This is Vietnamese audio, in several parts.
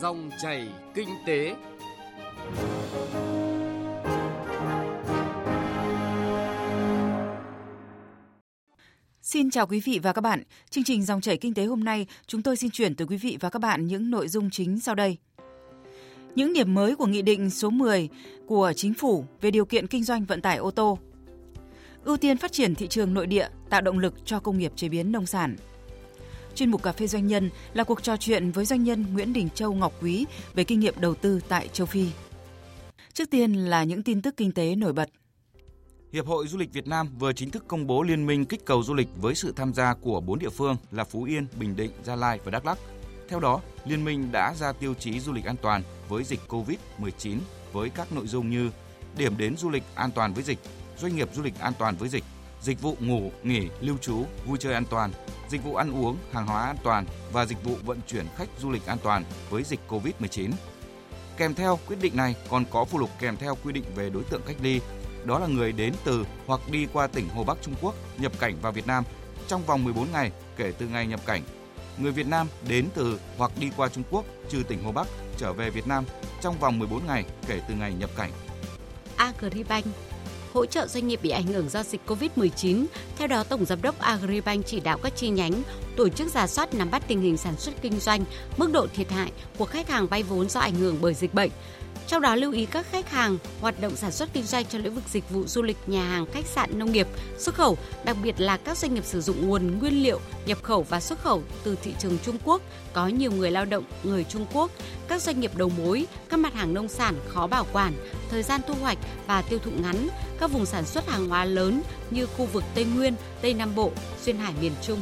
Dòng chảy kinh tế. Xin chào quý vị và các bạn. Chương trình Dòng chảy kinh tế hôm nay, chúng tôi xin chuyển tới quý vị và các bạn những nội dung chính sau đây. Những điểm mới của Nghị định số 10 của Chính phủ về điều kiện kinh doanh vận tải ô tô. Ưu tiên phát triển thị trường nội địa, tạo động lực cho công nghiệp chế biến nông sản. Chuyên mục Cà phê Doanh nhân là cuộc trò chuyện với doanh nhân Nguyễn Đình Châu Ngọc Quý về kinh nghiệm đầu tư tại châu Phi. Trước tiên là những tin tức kinh tế nổi bật. Hiệp hội Du lịch Việt Nam vừa chính thức công bố liên minh kích cầu du lịch với sự tham gia của 4 địa phương là Phú Yên, Bình Định, Gia Lai và Đắk Lắk. Theo đó, liên minh đã ra tiêu chí du lịch an toàn với dịch COVID-19 với các nội dung như điểm đến du lịch an toàn với dịch, doanh nghiệp du lịch an toàn với dịch, dịch vụ ngủ, nghỉ, lưu trú, vui chơi an toàn, dịch vụ ăn uống, hàng hóa an toàn và dịch vụ vận chuyển khách du lịch an toàn với dịch COVID-19. Kèm theo quyết định này còn có phụ lục kèm theo quy định về đối tượng cách ly, đó là người đến từ hoặc đi qua tỉnh Hồ Bắc Trung Quốc nhập cảnh vào Việt Nam trong vòng 14 ngày kể từ ngày nhập cảnh. Người Việt Nam đến từ hoặc đi qua Trung Quốc trừ tỉnh Hồ Bắc trở về Việt Nam trong vòng 14 ngày kể từ ngày nhập cảnh. Agribank hỗ trợ doanh nghiệp bị ảnh hưởng do dịch COVID-19. Theo đó, Tổng Giám đốc Agribank chỉ đạo các chi nhánh tổ chức giả soát nắm bắt tình hình sản xuất kinh doanh, mức độ thiệt hại của khách hàng vay vốn do ảnh hưởng bởi dịch bệnh, trong đó lưu ý các khách hàng hoạt động sản xuất kinh doanh trong lĩnh vực dịch vụ du lịch, nhà hàng, khách sạn, nông nghiệp, xuất khẩu, đặc biệt là các doanh nghiệp sử dụng nguồn nguyên liệu nhập khẩu và xuất khẩu từ thị trường Trung Quốc có nhiều người lao động người Trung Quốc, các doanh nghiệp đầu mối, các mặt hàng nông sản khó bảo quản, thời gian thu hoạch và tiêu thụ ngắn, các vùng sản xuất hàng hóa lớn như khu vực Tây Nguyên, Tây Nam Bộ, xuyên hải miền Trung.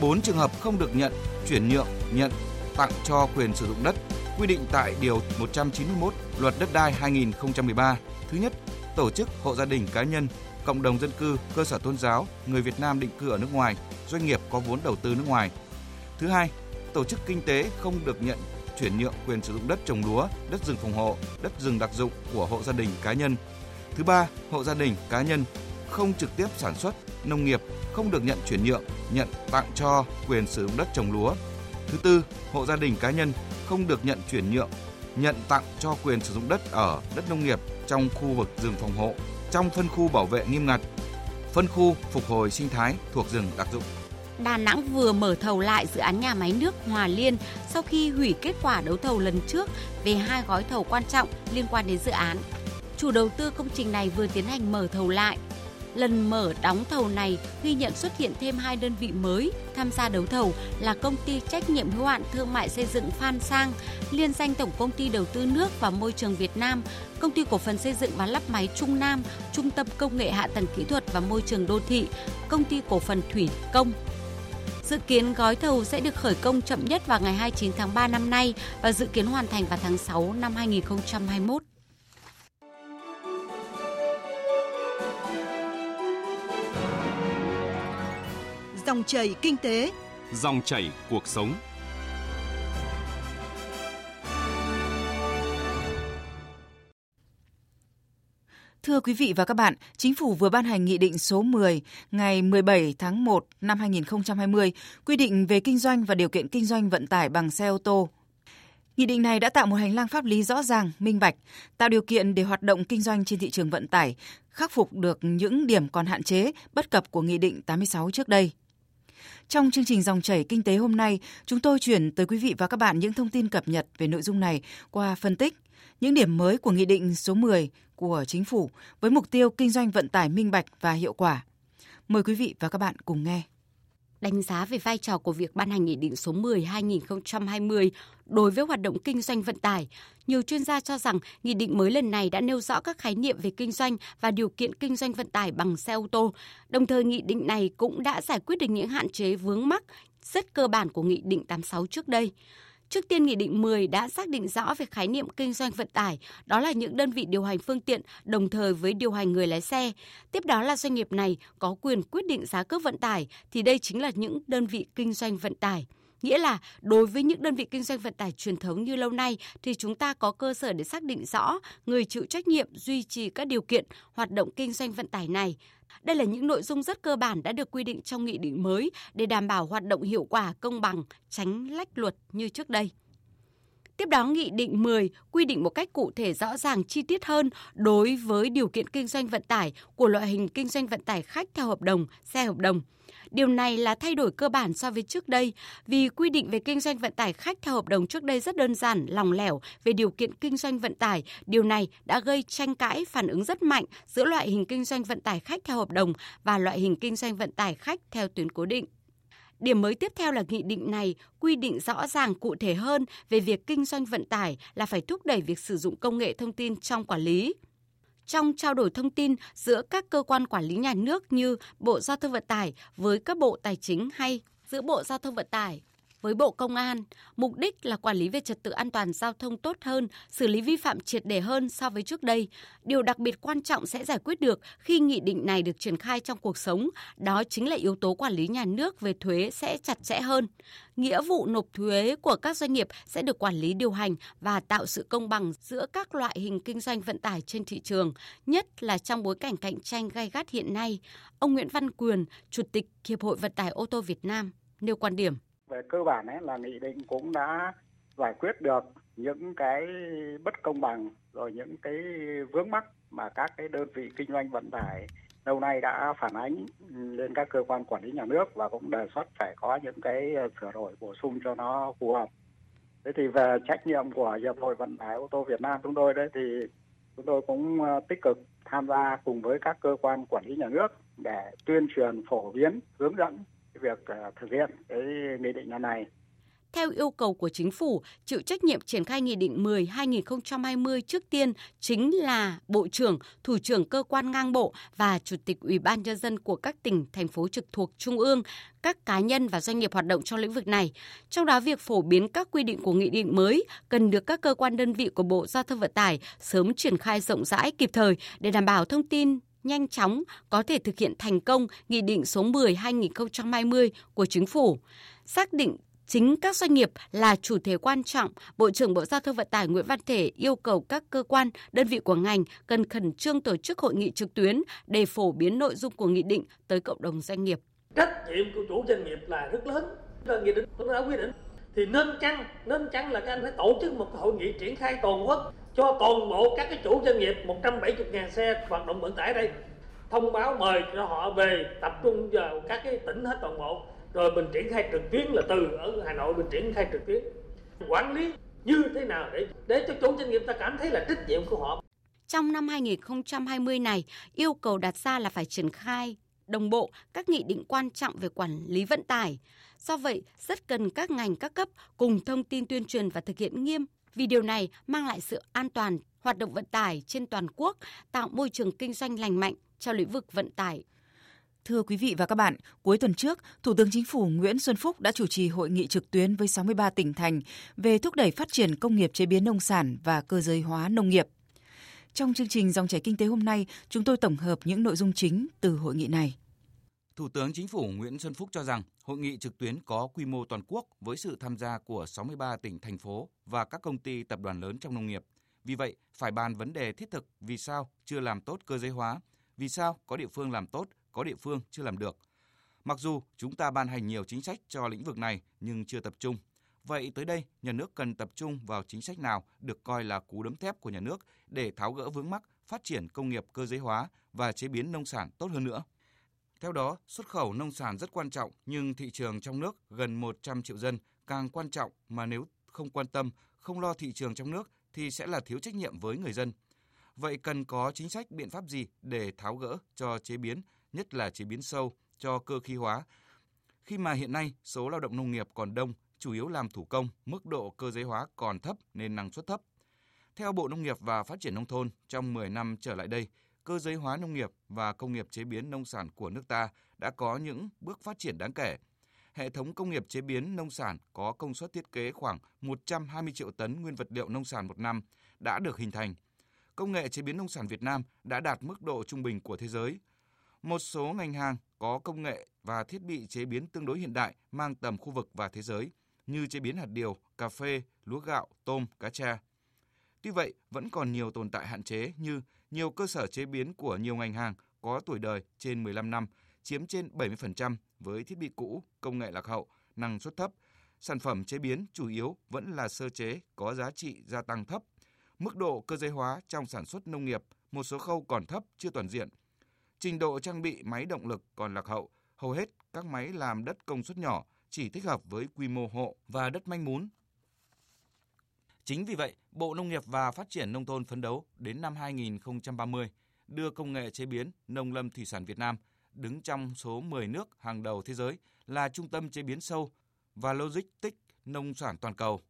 4 trường hợp không được nhận, chuyển nhượng, nhận, tặng cho quyền sử dụng đất quy định tại Điều 191 Luật Đất đai 2013. Thứ nhất, tổ chức, hộ gia đình cá nhân, cộng đồng dân cư, cơ sở tôn giáo, người Việt Nam định cư ở nước ngoài, doanh nghiệp có vốn đầu tư nước ngoài. Thứ hai, tổ chức kinh tế không được nhận chuyển nhượng quyền sử dụng đất trồng lúa, đất rừng phòng hộ, đất rừng đặc dụng của hộ gia đình cá nhân. Thứ ba, hộ gia đình cá nhân không trực tiếp sản xuất nông nghiệp không được nhận chuyển nhượng, nhận tặng cho quyền sử dụng đất trồng lúa. Thứ tư, hộ gia đình cá nhân không được nhận chuyển nhượng, nhận tặng cho quyền sử dụng đất ở đất nông nghiệp trong khu vực rừng phòng hộ, trong phân khu bảo vệ nghiêm ngặt, phân khu phục hồi sinh thái thuộc rừng đặc dụng. Đà Nẵng vừa mở thầu lại dự án nhà máy nước Hòa Liên sau khi hủy kết quả đấu thầu lần trước về hai gói thầu quan trọng liên quan đến dự án. Chủ đầu tư công trình này vừa tiến hành mở thầu lại Lần mở đóng thầu này ghi nhận xuất hiện thêm hai đơn vị mới tham gia đấu thầu là công ty trách nhiệm hữu hạn thương mại xây dựng Phan Sang, liên danh Tổng công ty đầu tư nước và môi trường Việt Nam, công ty cổ phần xây dựng và lắp máy Trung Nam, Trung tâm công nghệ hạ tầng kỹ thuật và môi trường đô thị, công ty cổ phần thủy công Dự kiến gói thầu sẽ được khởi công chậm nhất vào ngày 29 tháng 3 năm nay và dự kiến hoàn thành vào tháng 6 năm 2021. Dòng chảy kinh tế, dòng chảy cuộc sống. Thưa quý vị và các bạn, Chính phủ vừa ban hành Nghị định số 10 ngày 17 tháng 1 năm 2020 quy định về kinh doanh và điều kiện kinh doanh vận tải bằng xe ô tô. Nghị định này đã tạo một hành lang pháp lý rõ ràng, minh bạch, tạo điều kiện để hoạt động kinh doanh trên thị trường vận tải, khắc phục được những điểm còn hạn chế, bất cập của Nghị định 86 trước đây. Trong chương trình dòng chảy kinh tế hôm nay, chúng tôi chuyển tới quý vị và các bạn những thông tin cập nhật về nội dung này qua phân tích những điểm mới của Nghị định số 10 của Chính phủ với mục tiêu kinh doanh vận tải minh bạch và hiệu quả. Mời quý vị và các bạn cùng nghe đánh giá về vai trò của việc ban hành Nghị định số 10-2020 đối với hoạt động kinh doanh vận tải. Nhiều chuyên gia cho rằng nghị định mới lần này đã nêu rõ các khái niệm về kinh doanh và điều kiện kinh doanh vận tải bằng xe ô tô. Đồng thời, nghị định này cũng đã giải quyết được những hạn chế vướng mắc rất cơ bản của Nghị định 86 trước đây. Trước tiên, Nghị định 10 đã xác định rõ về khái niệm kinh doanh vận tải, đó là những đơn vị điều hành phương tiện đồng thời với điều hành người lái xe. Tiếp đó là doanh nghiệp này có quyền quyết định giá cước vận tải, thì đây chính là những đơn vị kinh doanh vận tải. Nghĩa là đối với những đơn vị kinh doanh vận tải truyền thống như lâu nay thì chúng ta có cơ sở để xác định rõ người chịu trách nhiệm duy trì các điều kiện hoạt động kinh doanh vận tải này. Đây là những nội dung rất cơ bản đã được quy định trong nghị định mới để đảm bảo hoạt động hiệu quả, công bằng, tránh lách luật như trước đây. Tiếp đó, Nghị định 10 quy định một cách cụ thể rõ ràng chi tiết hơn đối với điều kiện kinh doanh vận tải của loại hình kinh doanh vận tải khách theo hợp đồng, xe hợp đồng. Điều này là thay đổi cơ bản so với trước đây vì quy định về kinh doanh vận tải khách theo hợp đồng trước đây rất đơn giản, lòng lẻo về điều kiện kinh doanh vận tải. Điều này đã gây tranh cãi phản ứng rất mạnh giữa loại hình kinh doanh vận tải khách theo hợp đồng và loại hình kinh doanh vận tải khách theo tuyến cố định. Điểm mới tiếp theo là nghị định này quy định rõ ràng cụ thể hơn về việc kinh doanh vận tải là phải thúc đẩy việc sử dụng công nghệ thông tin trong quản lý. Trong trao đổi thông tin giữa các cơ quan quản lý nhà nước như Bộ Giao thông Vận tải với các bộ tài chính hay giữa Bộ Giao thông Vận tải với Bộ Công an, mục đích là quản lý về trật tự an toàn giao thông tốt hơn, xử lý vi phạm triệt để hơn so với trước đây. Điều đặc biệt quan trọng sẽ giải quyết được khi nghị định này được triển khai trong cuộc sống, đó chính là yếu tố quản lý nhà nước về thuế sẽ chặt chẽ hơn. Nghĩa vụ nộp thuế của các doanh nghiệp sẽ được quản lý điều hành và tạo sự công bằng giữa các loại hình kinh doanh vận tải trên thị trường, nhất là trong bối cảnh cạnh tranh gay gắt hiện nay. Ông Nguyễn Văn Quyền, Chủ tịch Hiệp hội Vận tải ô tô Việt Nam, nêu quan điểm về cơ bản ấy là nghị định cũng đã giải quyết được những cái bất công bằng, rồi những cái vướng mắc mà các cái đơn vị kinh doanh vận tải lâu nay đã phản ánh lên các cơ quan quản lý nhà nước và cũng đề xuất phải có những cái ờ, sửa đổi bổ sung cho nó phù hợp. Thế thì về trách nhiệm của Hiệp hội Vận tải ô tô Việt Nam chúng tôi đấy thì chúng tôi cũng ờ, tích cực tham gia cùng với các cơ quan quản lý nhà nước để tuyên truyền phổ biến, hướng dẫn việc ờ, thực hiện cái nghị định năm này. Theo yêu cầu của chính phủ, chịu trách nhiệm triển khai Nghị định 10-2020 trước tiên chính là Bộ trưởng, Thủ trưởng cơ quan ngang bộ và Chủ tịch Ủy ban Nhân dân của các tỉnh, thành phố trực thuộc Trung ương, các cá nhân và doanh nghiệp hoạt động trong lĩnh vực này. Trong đó, việc phổ biến các quy định của nghị định mới cần được các cơ quan đơn vị của Bộ Giao thông Vận tải sớm triển khai rộng rãi kịp thời để đảm bảo thông tin nhanh chóng có thể thực hiện thành công Nghị định số 10-2020 của Chính phủ. Xác định chính các doanh nghiệp là chủ thể quan trọng, Bộ trưởng Bộ Giao thông Vận tải Nguyễn Văn Thể yêu cầu các cơ quan, đơn vị của ngành cần khẩn trương tổ chức hội nghị trực tuyến để phổ biến nội dung của nghị định tới cộng đồng doanh nghiệp. Trách nhiệm của chủ doanh nghiệp là rất lớn. Nghị định cũng đã quy định thì nên chăng nên chăng là các anh phải tổ chức một hội nghị triển khai toàn quốc cho toàn bộ các cái chủ doanh nghiệp 170.000 xe hoạt động vận tải đây. Thông báo mời cho họ về tập trung vào các cái tỉnh hết toàn bộ. Rồi mình triển khai trực tuyến là từ ở Hà Nội mình triển khai trực tuyến. Quản lý như thế nào để để cho chủ doanh nghiệp ta cảm thấy là trách nhiệm của họ. Trong năm 2020 này, yêu cầu đặt ra là phải triển khai đồng bộ các nghị định quan trọng về quản lý vận tải. Do vậy, rất cần các ngành các cấp cùng thông tin tuyên truyền và thực hiện nghiêm vì điều này mang lại sự an toàn hoạt động vận tải trên toàn quốc, tạo môi trường kinh doanh lành mạnh cho lĩnh vực vận tải. Thưa quý vị và các bạn, cuối tuần trước, Thủ tướng Chính phủ Nguyễn Xuân Phúc đã chủ trì hội nghị trực tuyến với 63 tỉnh thành về thúc đẩy phát triển công nghiệp chế biến nông sản và cơ giới hóa nông nghiệp. Trong chương trình Dòng chảy kinh tế hôm nay, chúng tôi tổng hợp những nội dung chính từ hội nghị này. Thủ tướng Chính phủ Nguyễn Xuân Phúc cho rằng hội nghị trực tuyến có quy mô toàn quốc với sự tham gia của 63 tỉnh, thành phố và các công ty tập đoàn lớn trong nông nghiệp. Vì vậy, phải bàn vấn đề thiết thực vì sao chưa làm tốt cơ giới hóa, vì sao có địa phương làm tốt, có địa phương chưa làm được. Mặc dù chúng ta ban hành nhiều chính sách cho lĩnh vực này nhưng chưa tập trung. Vậy tới đây, nhà nước cần tập trung vào chính sách nào được coi là cú đấm thép của nhà nước để tháo gỡ vướng mắc, phát triển công nghiệp cơ giới hóa và chế biến nông sản tốt hơn nữa. Theo đó, xuất khẩu nông sản rất quan trọng nhưng thị trường trong nước gần 100 triệu dân càng quan trọng mà nếu không quan tâm, không lo thị trường trong nước thì sẽ là thiếu trách nhiệm với người dân. Vậy cần có chính sách biện pháp gì để tháo gỡ cho chế biến, nhất là chế biến sâu, cho cơ khí hóa? Khi mà hiện nay số lao động nông nghiệp còn đông, chủ yếu làm thủ công, mức độ cơ giới hóa còn thấp nên năng suất thấp. Theo Bộ Nông nghiệp và Phát triển Nông thôn, trong 10 năm trở lại đây, cơ giới hóa nông nghiệp và công nghiệp chế biến nông sản của nước ta đã có những bước phát triển đáng kể. Hệ thống công nghiệp chế biến nông sản có công suất thiết kế khoảng 120 triệu tấn nguyên vật liệu nông sản một năm đã được hình thành. Công nghệ chế biến nông sản Việt Nam đã đạt mức độ trung bình của thế giới. Một số ngành hàng có công nghệ và thiết bị chế biến tương đối hiện đại mang tầm khu vực và thế giới như chế biến hạt điều, cà phê, lúa gạo, tôm, cá tra. Tuy vậy, vẫn còn nhiều tồn tại hạn chế như nhiều cơ sở chế biến của nhiều ngành hàng có tuổi đời trên 15 năm, chiếm trên 70% với thiết bị cũ, công nghệ lạc hậu, năng suất thấp, sản phẩm chế biến chủ yếu vẫn là sơ chế có giá trị gia tăng thấp. Mức độ cơ giới hóa trong sản xuất nông nghiệp một số khâu còn thấp chưa toàn diện. Trình độ trang bị máy động lực còn lạc hậu, hầu hết các máy làm đất công suất nhỏ chỉ thích hợp với quy mô hộ và đất manh mún. Chính vì vậy, Bộ Nông nghiệp và Phát triển Nông thôn phấn đấu đến năm 2030 đưa công nghệ chế biến nông lâm thủy sản Việt Nam đứng trong số 10 nước hàng đầu thế giới là trung tâm chế biến sâu và logistics nông sản toàn cầu.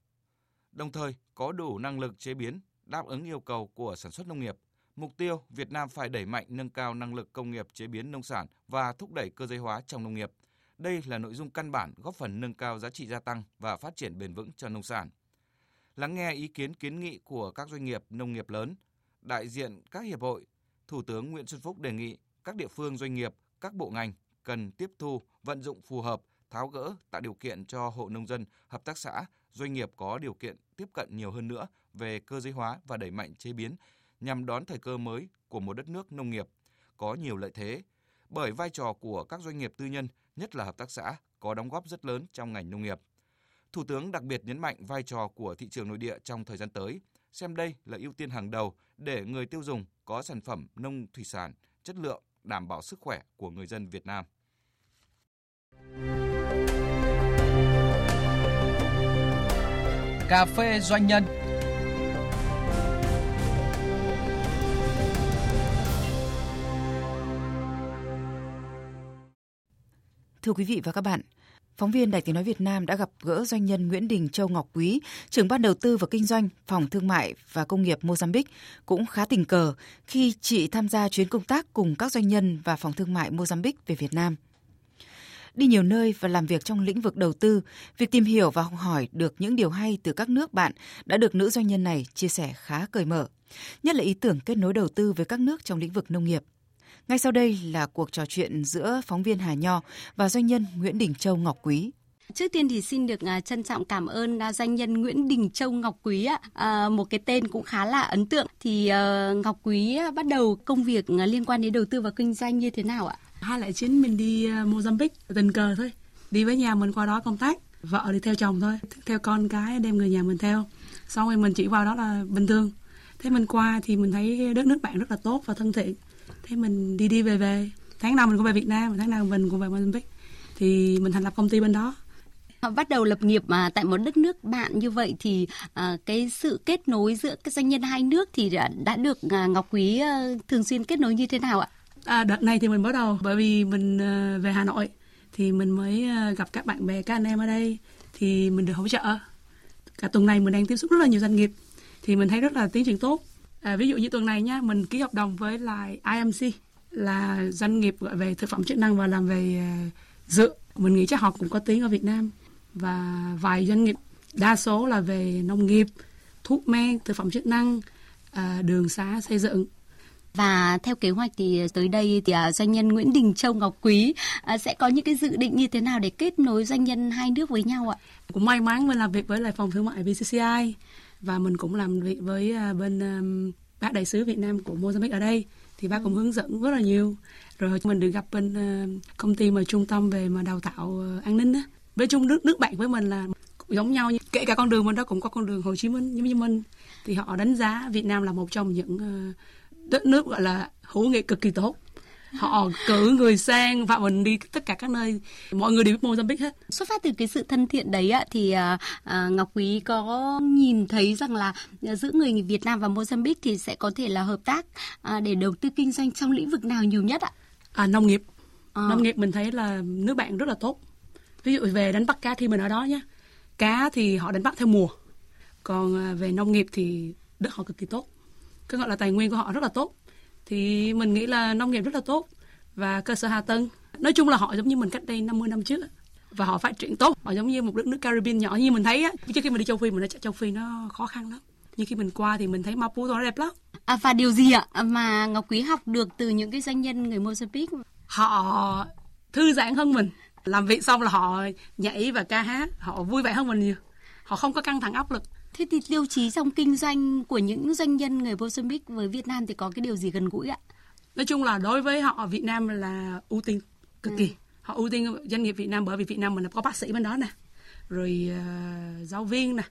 Đồng thời có đủ năng lực chế biến đáp ứng yêu cầu của sản xuất nông nghiệp. Mục tiêu Việt Nam phải đẩy mạnh nâng cao năng lực công nghiệp chế biến nông sản và thúc đẩy cơ giới hóa trong nông nghiệp. Đây là nội dung căn bản góp phần nâng cao giá trị gia tăng và phát triển bền vững cho nông sản. Lắng nghe ý kiến kiến nghị của các doanh nghiệp nông nghiệp lớn, đại diện các hiệp hội, Thủ tướng Nguyễn Xuân Phúc đề nghị các địa phương doanh nghiệp, các bộ ngành cần tiếp thu, vận dụng phù hợp, tháo gỡ, tạo điều kiện cho hộ nông dân, hợp tác xã, doanh nghiệp có điều kiện tiếp cận nhiều hơn nữa về cơ giới hóa và đẩy mạnh chế biến nhằm đón thời cơ mới của một đất nước nông nghiệp có nhiều lợi thế, bởi vai trò của các doanh nghiệp tư nhân, nhất là hợp tác xã, có đóng góp rất lớn trong ngành nông nghiệp. Thủ tướng đặc biệt nhấn mạnh vai trò của thị trường nội địa trong thời gian tới, xem đây là ưu tiên hàng đầu để người tiêu dùng có sản phẩm nông thủy sản chất lượng đảm bảo sức khỏe của người dân Việt Nam. Cà phê doanh nhân Thưa quý vị và các bạn, phóng viên Đài Tiếng Nói Việt Nam đã gặp gỡ doanh nhân Nguyễn Đình Châu Ngọc Quý, trưởng ban đầu tư và kinh doanh phòng thương mại và công nghiệp Mozambique, cũng khá tình cờ khi chị tham gia chuyến công tác cùng các doanh nhân và phòng thương mại Mozambique về Việt Nam. Đi nhiều nơi và làm việc trong lĩnh vực đầu tư, việc tìm hiểu và học hỏi được những điều hay từ các nước bạn đã được nữ doanh nhân này chia sẻ khá cởi mở, nhất là ý tưởng kết nối đầu tư với các nước trong lĩnh vực nông nghiệp. Ngay sau đây là cuộc trò chuyện giữa phóng viên Hà Nho và doanh nhân Nguyễn Đình Châu Ngọc Quý. Trước tiên thì xin được uh, trân trọng cảm ơn uh, doanh nhân Nguyễn Đình Châu Ngọc Quý ạ. Uh, một cái tên cũng khá là ấn tượng. Thì uh, Ngọc Quý bắt đầu công việc liên quan đến đầu tư và kinh doanh như thế nào ạ? 2009 mình đi Mozambique tình cờ thôi. Đi với nhà mình qua đó công tác. Vợ đi theo chồng thôi. Theo con cái đem người nhà mình theo. Xong rồi mình chỉ vào đó là bình thường. Thế mình qua thì mình thấy đất nước bạn rất là tốt và thân thiện thế mình đi đi về về. Tháng nào mình cũng về Việt Nam tháng nào mình cũng về Mozambique. Thì mình thành lập công ty bên đó. Bắt đầu lập nghiệp mà tại một đất nước bạn như vậy thì à, cái sự kết nối giữa các doanh nhân hai nước thì đã, đã được à, Ngọc Quý à, thường xuyên kết nối như thế nào ạ? À, đợt này thì mình bắt đầu. Bởi vì mình à, về Hà Nội thì mình mới à, gặp các bạn bè các anh em ở đây thì mình được hỗ trợ. Cả tuần này mình đang tiếp xúc rất là nhiều doanh nghiệp thì mình thấy rất là tiến triển tốt À, ví dụ như tuần này nhá, mình ký hợp đồng với lại IMC là doanh nghiệp gọi về thực phẩm chức năng và làm về uh, dựa. Mình nghĩ chắc họ cũng có tiếng ở Việt Nam và vài doanh nghiệp đa số là về nông nghiệp, thuốc men, thực phẩm chức năng, uh, đường xá xây dựng và theo kế hoạch thì tới đây thì uh, doanh nhân Nguyễn Đình Châu Ngọc Quý sẽ có những cái dự định như thế nào để kết nối doanh nhân hai nước với nhau ạ? Cũng may mắn mình làm việc với lại phòng thương mại VCCI và mình cũng làm việc với à, bên bác đại sứ Việt Nam của Mozambique ở đây. Thì bác cũng hướng dẫn rất là nhiều. Rồi mình được gặp bên uh, công ty mà trung tâm về mà đào tạo uh, an ninh á. Với chung nước nước bạn với mình là giống nhau kể cả con đường mình đó cũng có con đường Hồ Chí Minh giống như mình. Thì họ đánh giá Việt Nam là một trong những uh, đất nước gọi là hữu nghị cực kỳ tốt họ cử người sang và mình đi tất cả các nơi. Mọi người đều biết Mozambique hết. Xuất phát từ cái sự thân thiện đấy ạ thì à, à, Ngọc Quý có nhìn thấy rằng là giữa người Việt Nam và Mozambique thì sẽ có thể là hợp tác à, để đầu tư kinh doanh trong lĩnh vực nào nhiều nhất ạ? À, nông nghiệp. À. nông nghiệp mình thấy là nước bạn rất là tốt. Ví dụ về đánh bắt cá thì mình ở đó nhé cá thì họ đánh bắt theo mùa. Còn à, về nông nghiệp thì đất họ cực kỳ tốt. Cái gọi là tài nguyên của họ rất là tốt thì mình nghĩ là nông nghiệp rất là tốt. Và cơ sở hạ tầng nói chung là họ giống như mình cách đây 50 năm trước và họ phát triển tốt. Họ giống như một đất nước Caribbean nhỏ như mình thấy á. Trước khi mình đi châu Phi mình nói châu Phi nó khó khăn lắm. Nhưng khi mình qua thì mình thấy Maputo nó đẹp lắm. À, và điều gì ạ mà Ngọc Quý học được từ những cái doanh nhân người Mozambique? Họ thư giãn hơn mình. Làm việc xong là họ nhảy và ca hát. Họ vui vẻ hơn mình nhiều. Họ không có căng thẳng áp lực Thế thì tiêu chí trong kinh doanh của những doanh nhân người Mozambique với Việt Nam thì có cái điều gì gần gũi ạ? Nói chung là đối với họ Việt Nam là ưu tiên cực ừ. kỳ. Họ ưu tiên doanh nghiệp Việt Nam bởi vì Việt Nam mình có bác sĩ bên đó nè. rồi uh, giáo viên nè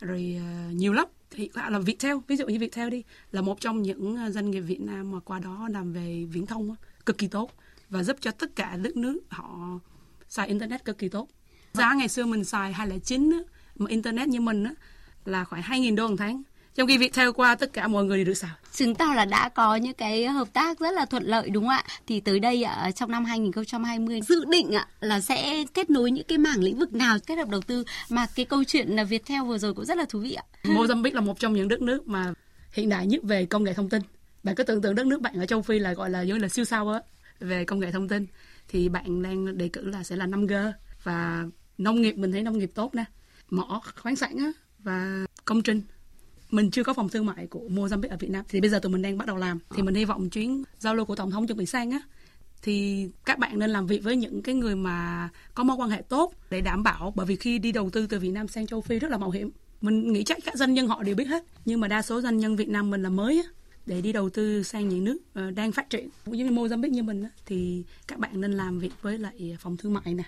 rồi uh, nhiều lắm thì là Viettel ví dụ như Viettel đi là một trong những doanh nghiệp Việt Nam mà qua đó làm về viễn thông cực kỳ tốt và giúp cho tất cả đất nước họ xài internet cực kỳ tốt giá ngày xưa mình xài 209 á, mà internet như mình á, là khoảng 2.000 đô một tháng. Trong khi việc theo qua tất cả mọi người đều được xài chứng tỏ là đã có những cái hợp tác rất là thuận lợi đúng không ạ? Thì tới đây ạ trong năm 2020 dự định ạ là sẽ kết nối những cái mảng lĩnh vực nào? Kết hợp đầu tư mà cái câu chuyện là Viettel vừa rồi cũng rất là thú vị ạ. Mozambique là một trong những đất nước mà hiện đại nhất về công nghệ thông tin. Bạn cứ tưởng tượng đất nước bạn ở châu Phi là gọi là giống là siêu sao á về công nghệ thông tin? Thì bạn đang đề cử là sẽ là 5G và nông nghiệp mình thấy nông nghiệp tốt nè. Mỏ khoáng sản á và công trình. Mình chưa có phòng thương mại của Mozambique ở Việt Nam. Thì bây giờ tụi mình đang bắt đầu làm. Thì mình hy vọng chuyến giao lưu của tổng thống chuẩn bị sang á. Thì các bạn nên làm việc với những cái người mà có mối quan hệ tốt để đảm bảo. Bởi vì khi đi đầu tư từ Việt Nam sang châu Phi rất là mạo hiểm. Mình nghĩ chắc các doanh nhân họ đều biết hết. Nhưng mà đa số doanh nhân Việt Nam mình là mới á để đi đầu tư sang những nước ờ, đang phát triển. Giống như Mozambique như mình á, thì các bạn nên làm việc với lại phòng thương mại nè.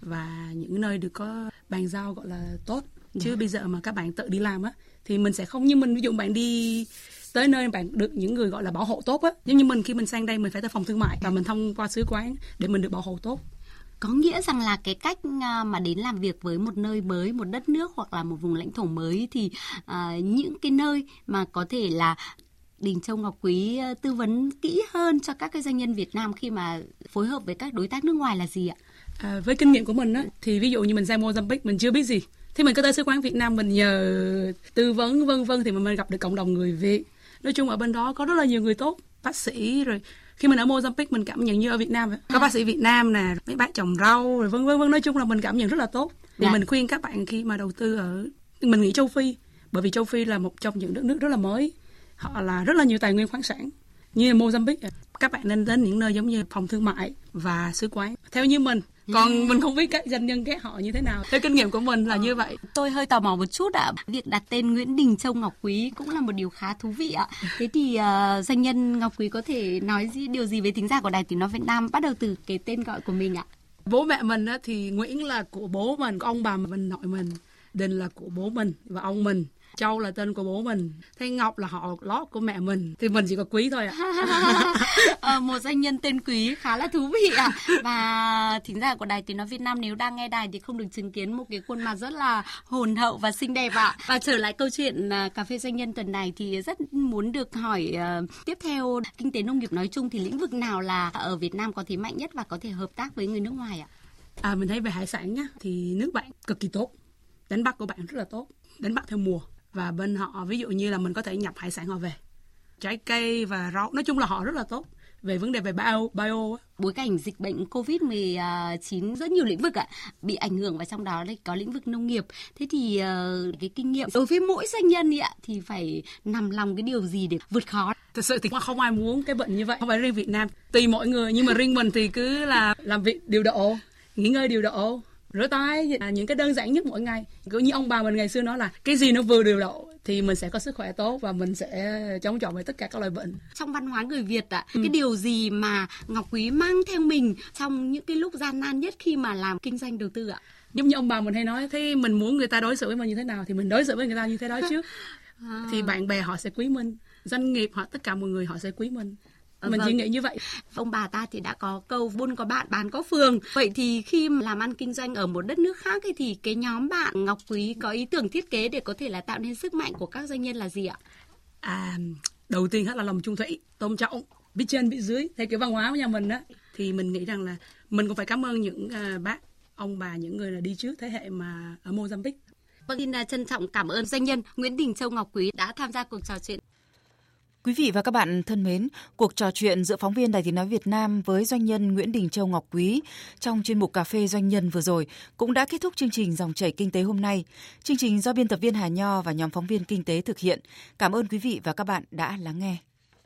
Và những nơi được có bàn giao gọi là tốt chứ yeah. Dạ. bây giờ mà các bạn tự đi làm á thì mình sẽ không như mình ví dụ bạn đi tới nơi bạn được những người gọi là bảo hộ tốt á giống như mình khi mình sang đây mình phải tới phòng thương mại và mình thông qua sứ quán để mình được bảo hộ tốt có nghĩa rằng là cái cách à, mà đến làm việc với một nơi mới một đất nước hoặc là một vùng lãnh thổ mới thì uh, những cái nơi mà có thể là Đình Châu Ngọc Quý à, tư vấn kỹ hơn cho các cái doanh nhân Việt Nam khi mà phối hợp với các đối tác nước ngoài là gì ạ? À, với kinh nghiệm của mình á, thì ví dụ như mình sang Mozambique mình chưa biết gì thì mình có tới sứ quán Việt Nam mình nhờ tư vấn vân vân thì mình gặp được cộng đồng người Việt. Nói chung ở bên đó có rất là nhiều người tốt bác sĩ rồi. Khi mình ở Mozambique mình cảm nhận như ở Việt Nam có bác sĩ Việt Nam nè mấy bác trồng rau rồi vân vân vân. Nói chung là mình cảm nhận rất là tốt. Thì dạ. mình khuyên các bạn khi mà đầu tư ở mình nghĩ châu Phi bởi vì châu Phi là một trong những đất nước rất là mới. Họ là rất là nhiều tài nguyên khoáng sản như Mozambique. Các bạn nên đến những nơi giống như phòng thương mại và sứ quán. Theo như mình còn mình không biết các doanh nhân ghét họ như thế nào. Theo kinh nghiệm của mình là ờ. như vậy. Tôi hơi tò mò một chút ạ. Việc đặt tên Nguyễn Đình Châu Ngọc Quý cũng là một điều khá thú vị ạ. Thế thì uh, doanh nhân Ngọc Quý có thể nói gì, điều gì với tính giả của đài tiếng nói Việt Nam? Bắt đầu từ cái tên gọi của mình ạ. Bố mẹ mình á, thì Nguyễn là của bố mình ông bà mình nội mình Đình là của bố mình và ông mình Châu là tên của bố mình, Thanh Ngọc là họ lót của mẹ mình, thì mình chỉ có Quý thôi ạ. à, một danh nhân tên Quý khá là thú vị ạ. À. Và thính giả của Đài Tiếng Nói Việt Nam nếu đang nghe đài thì không được chứng kiến một cái khuôn mặt rất là hồn hậu và xinh đẹp ạ. À. Và trở lại câu chuyện à, cà phê doanh nhân tuần này thì rất muốn được hỏi uh, tiếp theo kinh tế nông nghiệp nói chung thì lĩnh vực nào là ở Việt Nam có thế mạnh nhất và có thể hợp tác với người nước ngoài ạ? À, mình thấy về hải sản nhá thì nước bạn cực kỳ tốt đánh bắt của bạn rất là tốt đánh bắt theo mùa và bên họ ví dụ như là mình có thể nhập hải sản họ về. Trái cây và rau nói chung là họ rất là tốt. Về vấn đề về bio bio bối cảnh dịch bệnh covid 19 rất nhiều lĩnh vực ạ bị ảnh hưởng và trong đó có lĩnh vực nông nghiệp. Thế thì uh, cái kinh nghiệm đối với mỗi doanh nhân ạ thì phải nằm lòng cái điều gì để vượt khó? Thực sự thì không ai muốn cái bệnh như vậy. Không phải riêng Việt Nam. Tùy mọi người nhưng mà riêng mình thì cứ là làm việc điều độ nghỉ ngơi điều độ rửa tay là những cái đơn giản nhất mỗi ngày. Cứ như ông bà mình ngày xưa nói là cái gì nó vừa điều độ thì mình sẽ có sức khỏe tốt và mình sẽ chống chọi với tất cả các loại bệnh. Trong văn hóa người Việt ạ ừ. cái điều gì mà Ngọc Quý mang theo mình trong những cái lúc gian nan nhất khi mà làm kinh doanh đầu tư ạ? Giống như ông bà mình hay nói thế mình muốn người ta đối xử với mình như thế nào thì mình đối xử với người ta như thế đó chứ. À. thì bạn bè họ sẽ quý mình doanh nghiệp họ tất cả mọi người họ sẽ quý mình mình vâng. chỉ nghĩ như vậy. Ông bà ta thì đã có câu buôn có bạn bán có phường. Vậy thì khi làm ăn kinh doanh ở một đất nước khác ấy, thì cái nhóm bạn Ngọc Quý có ý tưởng thiết kế để có thể là tạo nên sức mạnh của các doanh nhân là gì ạ? À đầu tiên hết là lòng trung thủy tôn trọng biết trên biết dưới. Theo kiểu văn hóa của nhà mình đó thì mình nghĩ rằng là mình cũng phải cảm ơn những uh, bác ông bà những người là đi trước thế hệ mà ở Mozambique. Vâng, xin à, trân trọng cảm ơn doanh nhân Nguyễn Đình Châu Ngọc Quý đã tham gia cuộc trò chuyện. Quý vị và các bạn thân mến, cuộc trò chuyện giữa phóng viên Đài Tiếng Nói Việt Nam với doanh nhân Nguyễn Đình Châu Ngọc Quý trong chuyên mục Cà phê Doanh nhân vừa rồi cũng đã kết thúc chương trình Dòng chảy Kinh tế hôm nay. Chương trình do biên tập viên Hà Nho và nhóm phóng viên Kinh tế thực hiện. Cảm ơn quý vị và các bạn đã lắng nghe.